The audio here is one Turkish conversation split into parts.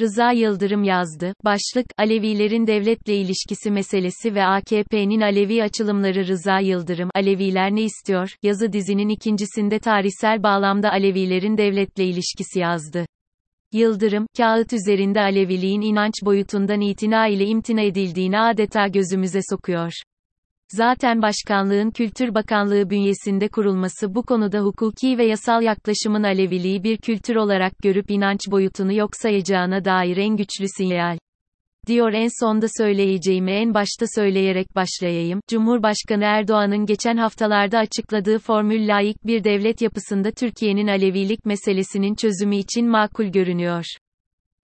Rıza Yıldırım yazdı. Başlık, Alevilerin devletle ilişkisi meselesi ve AKP'nin Alevi açılımları Rıza Yıldırım, Aleviler ne istiyor? Yazı dizinin ikincisinde tarihsel bağlamda Alevilerin devletle ilişkisi yazdı. Yıldırım, kağıt üzerinde Aleviliğin inanç boyutundan itina ile imtina edildiğini adeta gözümüze sokuyor. Zaten başkanlığın Kültür Bakanlığı bünyesinde kurulması bu konuda hukuki ve yasal yaklaşımın Aleviliği bir kültür olarak görüp inanç boyutunu yok sayacağına dair en güçlü sinyal. Diyor en sonda söyleyeceğimi en başta söyleyerek başlayayım. Cumhurbaşkanı Erdoğan'ın geçen haftalarda açıkladığı formül layık bir devlet yapısında Türkiye'nin Alevilik meselesinin çözümü için makul görünüyor.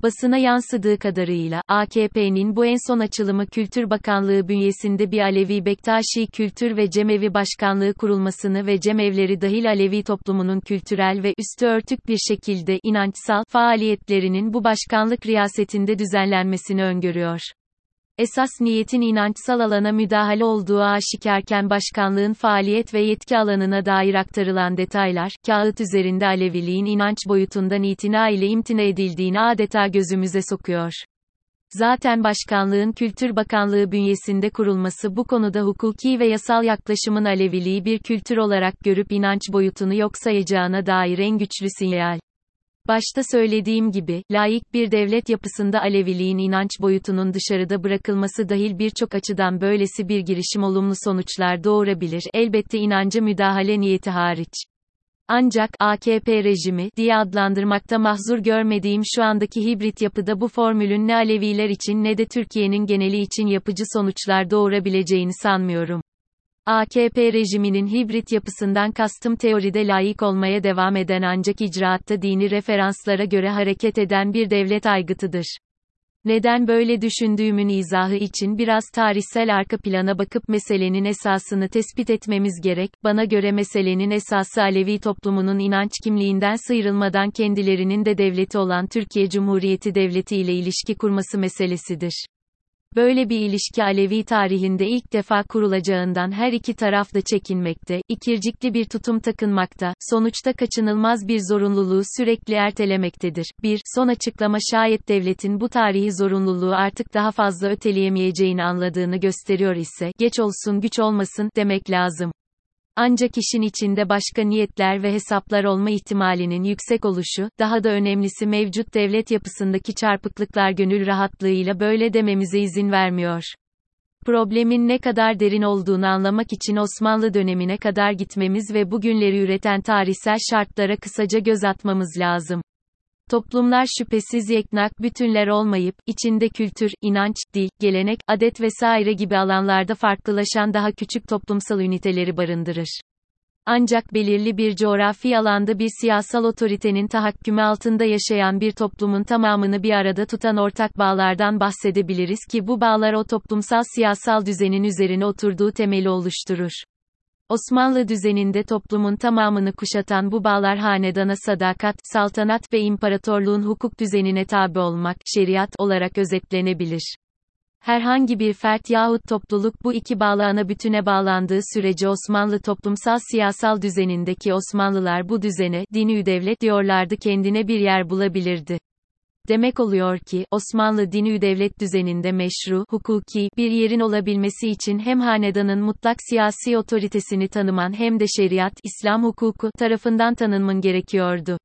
Basına yansıdığı kadarıyla, AKP'nin bu en son açılımı Kültür Bakanlığı bünyesinde bir Alevi Bektaşi Kültür ve Cemevi Başkanlığı kurulmasını ve cemevleri dahil Alevi toplumunun kültürel ve üstü örtük bir şekilde inançsal faaliyetlerinin bu başkanlık riyasetinde düzenlenmesini öngörüyor. Esas niyetin inançsal alana müdahale olduğu aşikarken başkanlığın faaliyet ve yetki alanına dair aktarılan detaylar, kağıt üzerinde Aleviliğin inanç boyutundan itina ile imtina edildiğini adeta gözümüze sokuyor. Zaten başkanlığın Kültür Bakanlığı bünyesinde kurulması bu konuda hukuki ve yasal yaklaşımın Aleviliği bir kültür olarak görüp inanç boyutunu yok sayacağına dair en güçlü sinyal. Başta söylediğim gibi, laik bir devlet yapısında Aleviliğin inanç boyutunun dışarıda bırakılması dahil birçok açıdan böylesi bir girişim olumlu sonuçlar doğurabilir, elbette inancı müdahale niyeti hariç. Ancak, AKP rejimi, diye adlandırmakta mahzur görmediğim şu andaki hibrit yapıda bu formülün ne Aleviler için ne de Türkiye'nin geneli için yapıcı sonuçlar doğurabileceğini sanmıyorum. AKP rejiminin hibrit yapısından kastım teoride layık olmaya devam eden ancak icraatta dini referanslara göre hareket eden bir devlet aygıtıdır. Neden böyle düşündüğümün izahı için biraz tarihsel arka plana bakıp meselenin esasını tespit etmemiz gerek. Bana göre meselenin esası Alevi toplumunun inanç kimliğinden sıyrılmadan kendilerinin de devleti olan Türkiye Cumhuriyeti Devleti ile ilişki kurması meselesidir. Böyle bir ilişki Alevi tarihinde ilk defa kurulacağından her iki taraf da çekinmekte, ikircikli bir tutum takınmakta, sonuçta kaçınılmaz bir zorunluluğu sürekli ertelemektedir. 1. Son açıklama şayet devletin bu tarihi zorunluluğu artık daha fazla öteleyemeyeceğini anladığını gösteriyor ise, geç olsun güç olmasın, demek lazım. Ancak işin içinde başka niyetler ve hesaplar olma ihtimalinin yüksek oluşu, daha da önemlisi mevcut devlet yapısındaki çarpıklıklar gönül rahatlığıyla böyle dememize izin vermiyor. Problemin ne kadar derin olduğunu anlamak için Osmanlı dönemine kadar gitmemiz ve bugünleri üreten tarihsel şartlara kısaca göz atmamız lazım. Toplumlar şüphesiz yeknak bütünler olmayıp, içinde kültür, inanç, dil, gelenek, adet vesaire gibi alanlarda farklılaşan daha küçük toplumsal üniteleri barındırır. Ancak belirli bir coğrafi alanda bir siyasal otoritenin tahakkümü altında yaşayan bir toplumun tamamını bir arada tutan ortak bağlardan bahsedebiliriz ki bu bağlar o toplumsal siyasal düzenin üzerine oturduğu temeli oluşturur. Osmanlı düzeninde toplumun tamamını kuşatan bu bağlar hanedana sadakat, saltanat ve imparatorluğun hukuk düzenine tabi olmak, şeriat olarak özetlenebilir. Herhangi bir fert yahut topluluk bu iki bağlı ana bütüne bağlandığı sürece Osmanlı toplumsal siyasal düzenindeki Osmanlılar bu düzene, dini devlet diyorlardı kendine bir yer bulabilirdi. Demek oluyor ki, Osmanlı dini devlet düzeninde meşru, hukuki, bir yerin olabilmesi için hem hanedanın mutlak siyasi otoritesini tanıman hem de şeriat, İslam hukuku, tarafından tanınman gerekiyordu.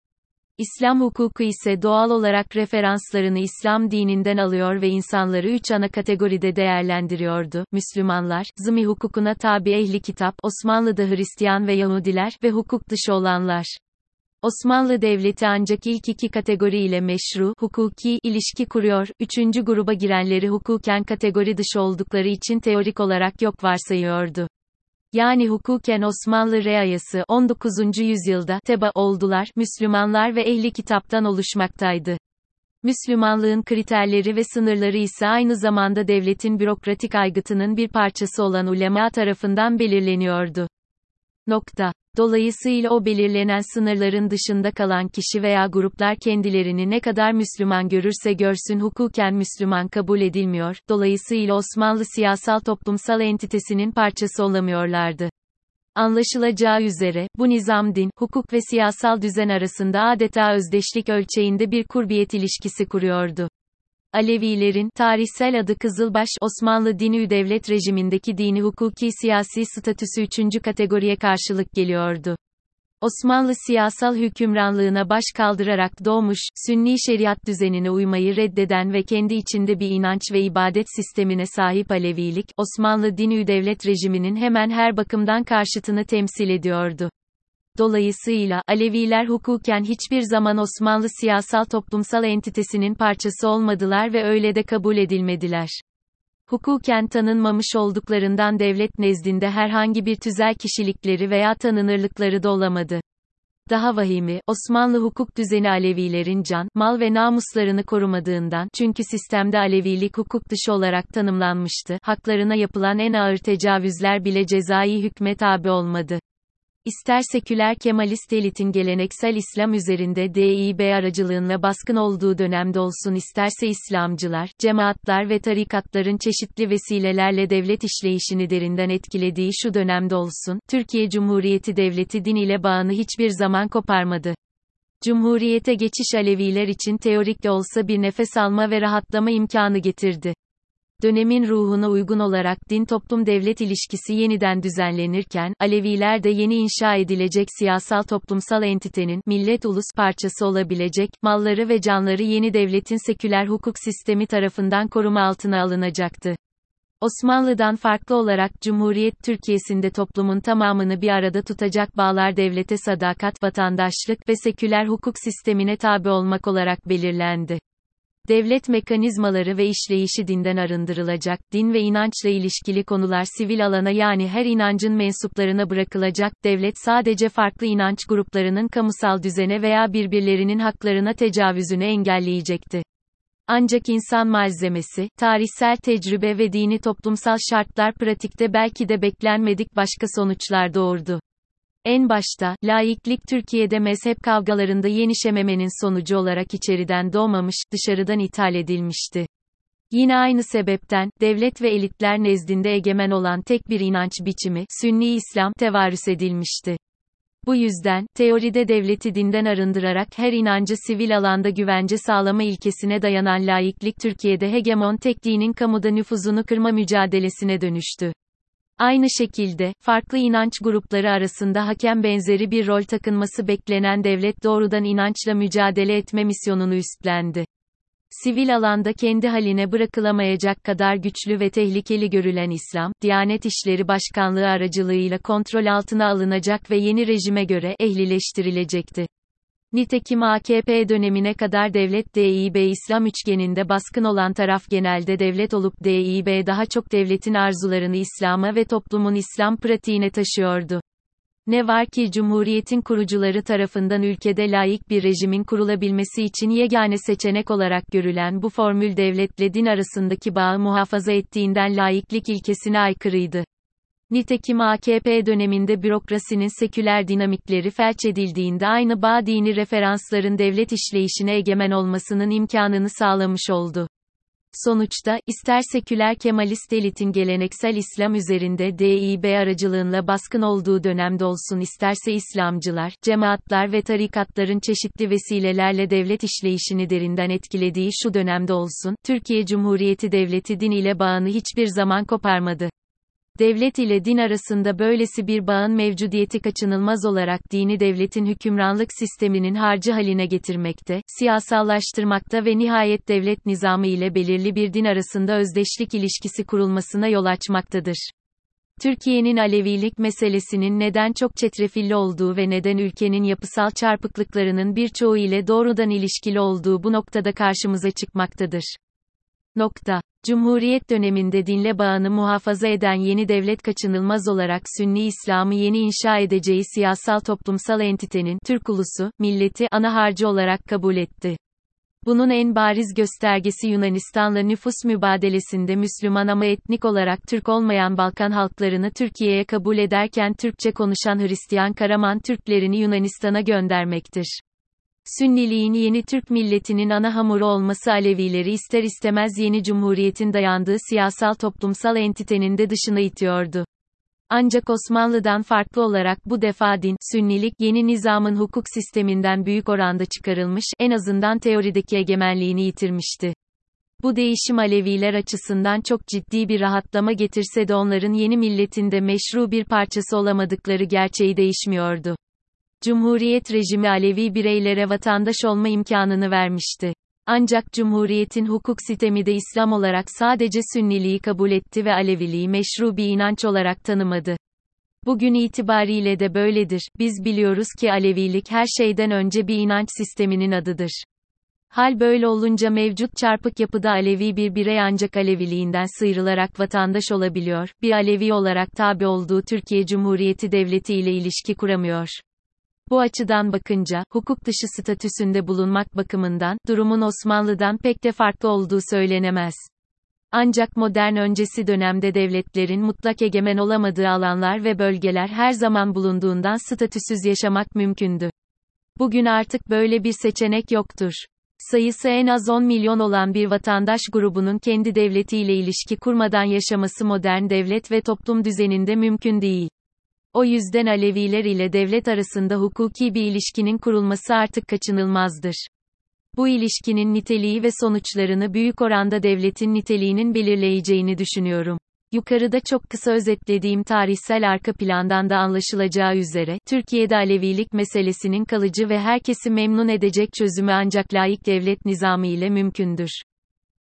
İslam hukuku ise doğal olarak referanslarını İslam dininden alıyor ve insanları üç ana kategoride değerlendiriyordu. Müslümanlar, zımmi hukukuna tabi ehli kitap, Osmanlı'da Hristiyan ve Yahudiler ve hukuk dışı olanlar. Osmanlı Devleti ancak ilk iki kategori ile meşru, hukuki, ilişki kuruyor, üçüncü gruba girenleri hukuken kategori dışı oldukları için teorik olarak yok varsayıyordu. Yani hukuken Osmanlı reayası 19. yüzyılda teba oldular, Müslümanlar ve ehli kitaptan oluşmaktaydı. Müslümanlığın kriterleri ve sınırları ise aynı zamanda devletin bürokratik aygıtının bir parçası olan ulema tarafından belirleniyordu. Nokta. Dolayısıyla o belirlenen sınırların dışında kalan kişi veya gruplar kendilerini ne kadar Müslüman görürse görsün hukuken Müslüman kabul edilmiyor, dolayısıyla Osmanlı siyasal toplumsal entitesinin parçası olamıyorlardı. Anlaşılacağı üzere, bu nizam din, hukuk ve siyasal düzen arasında adeta özdeşlik ölçeğinde bir kurbiyet ilişkisi kuruyordu. Alevilerin, tarihsel adı Kızılbaş, Osmanlı dini devlet rejimindeki dini hukuki siyasi statüsü üçüncü kategoriye karşılık geliyordu. Osmanlı siyasal hükümranlığına baş kaldırarak doğmuş, sünni şeriat düzenine uymayı reddeden ve kendi içinde bir inanç ve ibadet sistemine sahip Alevilik, Osmanlı dini devlet rejiminin hemen her bakımdan karşıtını temsil ediyordu. Dolayısıyla, Aleviler hukuken hiçbir zaman Osmanlı siyasal toplumsal entitesinin parçası olmadılar ve öyle de kabul edilmediler. Hukuken tanınmamış olduklarından devlet nezdinde herhangi bir tüzel kişilikleri veya tanınırlıkları da olamadı. Daha vahimi, Osmanlı hukuk düzeni Alevilerin can, mal ve namuslarını korumadığından, çünkü sistemde Alevilik hukuk dışı olarak tanımlanmıştı, haklarına yapılan en ağır tecavüzler bile cezai hükme tabi olmadı. İster seküler Kemalist elitin geleneksel İslam üzerinde DİB aracılığında baskın olduğu dönemde olsun isterse İslamcılar, cemaatler ve tarikatların çeşitli vesilelerle devlet işleyişini derinden etkilediği şu dönemde olsun, Türkiye Cumhuriyeti Devleti din ile bağını hiçbir zaman koparmadı. Cumhuriyete geçiş Aleviler için teorik de olsa bir nefes alma ve rahatlama imkanı getirdi. Dönemin ruhuna uygun olarak din-toplum-devlet ilişkisi yeniden düzenlenirken, Aleviler de yeni inşa edilecek siyasal toplumsal entitenin, millet-ulus parçası olabilecek, malları ve canları yeni devletin seküler hukuk sistemi tarafından koruma altına alınacaktı. Osmanlı'dan farklı olarak Cumhuriyet Türkiye'sinde toplumun tamamını bir arada tutacak bağlar devlete sadakat, vatandaşlık ve seküler hukuk sistemine tabi olmak olarak belirlendi. Devlet mekanizmaları ve işleyişi dinden arındırılacak, din ve inançla ilişkili konular sivil alana yani her inancın mensuplarına bırakılacak, devlet sadece farklı inanç gruplarının kamusal düzene veya birbirlerinin haklarına tecavüzünü engelleyecekti. Ancak insan malzemesi, tarihsel tecrübe ve dini toplumsal şartlar pratikte belki de beklenmedik başka sonuçlar doğurdu. En başta, laiklik Türkiye'de mezhep kavgalarında yenişememenin sonucu olarak içeriden doğmamış, dışarıdan ithal edilmişti. Yine aynı sebepten, devlet ve elitler nezdinde egemen olan tek bir inanç biçimi, Sünni İslam, tevarüs edilmişti. Bu yüzden, teoride devleti dinden arındırarak her inancı sivil alanda güvence sağlama ilkesine dayanan laiklik Türkiye'de hegemon tek dinin kamuda nüfuzunu kırma mücadelesine dönüştü. Aynı şekilde, farklı inanç grupları arasında hakem benzeri bir rol takınması beklenen devlet doğrudan inançla mücadele etme misyonunu üstlendi. Sivil alanda kendi haline bırakılamayacak kadar güçlü ve tehlikeli görülen İslam, Diyanet İşleri Başkanlığı aracılığıyla kontrol altına alınacak ve yeni rejime göre ehlileştirilecekti. Nitekim AKP dönemine kadar devlet DİB İslam üçgeninde baskın olan taraf genelde devlet olup DİB daha çok devletin arzularını İslam'a ve toplumun İslam pratiğine taşıyordu. Ne var ki Cumhuriyet'in kurucuları tarafından ülkede layık bir rejimin kurulabilmesi için yegane seçenek olarak görülen bu formül devletle din arasındaki bağı muhafaza ettiğinden laiklik ilkesine aykırıydı. Nitekim AKP döneminde bürokrasinin seküler dinamikleri felç edildiğinde aynı bağ dini referansların devlet işleyişine egemen olmasının imkanını sağlamış oldu. Sonuçta, ister seküler Kemalist elitin geleneksel İslam üzerinde DİB aracılığıyla baskın olduğu dönemde olsun isterse İslamcılar, cemaatler ve tarikatların çeşitli vesilelerle devlet işleyişini derinden etkilediği şu dönemde olsun, Türkiye Cumhuriyeti Devleti din ile bağını hiçbir zaman koparmadı. Devlet ile din arasında böylesi bir bağın mevcudiyeti kaçınılmaz olarak dini devletin hükümranlık sisteminin harcı haline getirmekte, siyasallaştırmakta ve nihayet devlet nizamı ile belirli bir din arasında özdeşlik ilişkisi kurulmasına yol açmaktadır. Türkiye'nin Alevilik meselesinin neden çok çetrefilli olduğu ve neden ülkenin yapısal çarpıklıklarının birçoğu ile doğrudan ilişkili olduğu bu noktada karşımıza çıkmaktadır. Nokta. Cumhuriyet döneminde dinle bağını muhafaza eden yeni devlet kaçınılmaz olarak Sünni İslam'ı yeni inşa edeceği siyasal toplumsal entitenin Türk ulusu, milleti ana harcı olarak kabul etti. Bunun en bariz göstergesi Yunanistan'la nüfus mübadelesinde Müslüman ama etnik olarak Türk olmayan Balkan halklarını Türkiye'ye kabul ederken Türkçe konuşan Hristiyan Karaman Türklerini Yunanistan'a göndermektir. Sünniliğin yeni Türk milletinin ana hamuru olması Alevileri ister istemez yeni cumhuriyetin dayandığı siyasal toplumsal entitenin de dışına itiyordu. Ancak Osmanlı'dan farklı olarak bu defa din, sünnilik, yeni nizamın hukuk sisteminden büyük oranda çıkarılmış, en azından teorideki egemenliğini yitirmişti. Bu değişim Aleviler açısından çok ciddi bir rahatlama getirse de onların yeni milletinde meşru bir parçası olamadıkları gerçeği değişmiyordu. Cumhuriyet rejimi Alevi bireylere vatandaş olma imkanını vermişti. Ancak Cumhuriyet'in hukuk sistemi de İslam olarak sadece Sünniliği kabul etti ve Aleviliği meşru bir inanç olarak tanımadı. Bugün itibariyle de böyledir. Biz biliyoruz ki Alevilik her şeyden önce bir inanç sisteminin adıdır. Hal böyle olunca mevcut çarpık yapıda Alevi bir birey ancak Aleviliğinden sıyrılarak vatandaş olabiliyor, bir Alevi olarak tabi olduğu Türkiye Cumhuriyeti Devleti ile ilişki kuramıyor. Bu açıdan bakınca, hukuk dışı statüsünde bulunmak bakımından, durumun Osmanlı'dan pek de farklı olduğu söylenemez. Ancak modern öncesi dönemde devletlerin mutlak egemen olamadığı alanlar ve bölgeler her zaman bulunduğundan statüsüz yaşamak mümkündü. Bugün artık böyle bir seçenek yoktur. Sayısı en az 10 milyon olan bir vatandaş grubunun kendi devletiyle ilişki kurmadan yaşaması modern devlet ve toplum düzeninde mümkün değil. O yüzden Aleviler ile devlet arasında hukuki bir ilişkinin kurulması artık kaçınılmazdır. Bu ilişkinin niteliği ve sonuçlarını büyük oranda devletin niteliğinin belirleyeceğini düşünüyorum. Yukarıda çok kısa özetlediğim tarihsel arka plandan da anlaşılacağı üzere, Türkiye'de Alevilik meselesinin kalıcı ve herkesi memnun edecek çözümü ancak layık devlet nizamı ile mümkündür.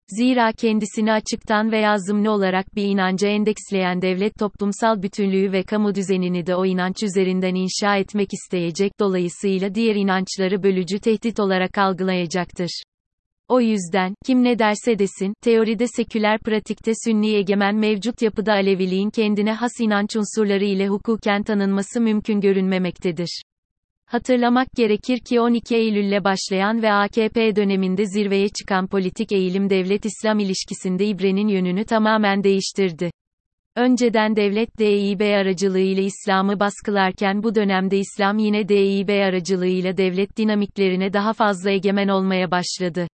Zira kendisini açıktan veya zımni olarak bir inanca endeksleyen devlet toplumsal bütünlüğü ve kamu düzenini de o inanç üzerinden inşa etmek isteyecek dolayısıyla diğer inançları bölücü tehdit olarak algılayacaktır. O yüzden, kim ne derse desin, teoride seküler pratikte sünni egemen mevcut yapıda Aleviliğin kendine has inanç unsurları ile hukuken tanınması mümkün görünmemektedir. Hatırlamak gerekir ki 12 Eylül'le başlayan ve AKP döneminde zirveye çıkan politik eğilim devlet-İslam ilişkisinde İbre'nin yönünü tamamen değiştirdi. Önceden devlet DİB aracılığıyla İslam'ı baskılarken bu dönemde İslam yine DİB aracılığıyla devlet dinamiklerine daha fazla egemen olmaya başladı.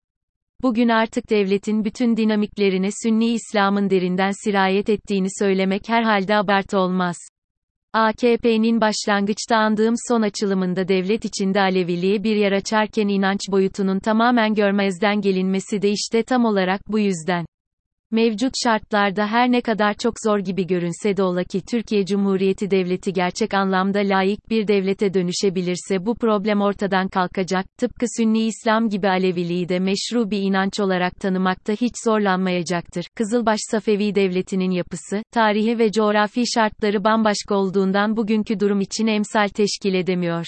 Bugün artık devletin bütün dinamiklerine Sünni İslam'ın derinden sirayet ettiğini söylemek herhalde abartı olmaz. AKP'nin başlangıçta andığım son açılımında devlet içinde Aleviliğe bir yer açarken inanç boyutunun tamamen görmezden gelinmesi de işte tam olarak bu yüzden. Mevcut şartlarda her ne kadar çok zor gibi görünse de ola ki Türkiye Cumhuriyeti Devleti gerçek anlamda layık bir devlete dönüşebilirse bu problem ortadan kalkacak, tıpkı Sünni İslam gibi Aleviliği de meşru bir inanç olarak tanımakta hiç zorlanmayacaktır. Kızılbaş Safevi Devleti'nin yapısı, tarihi ve coğrafi şartları bambaşka olduğundan bugünkü durum için emsal teşkil edemiyor.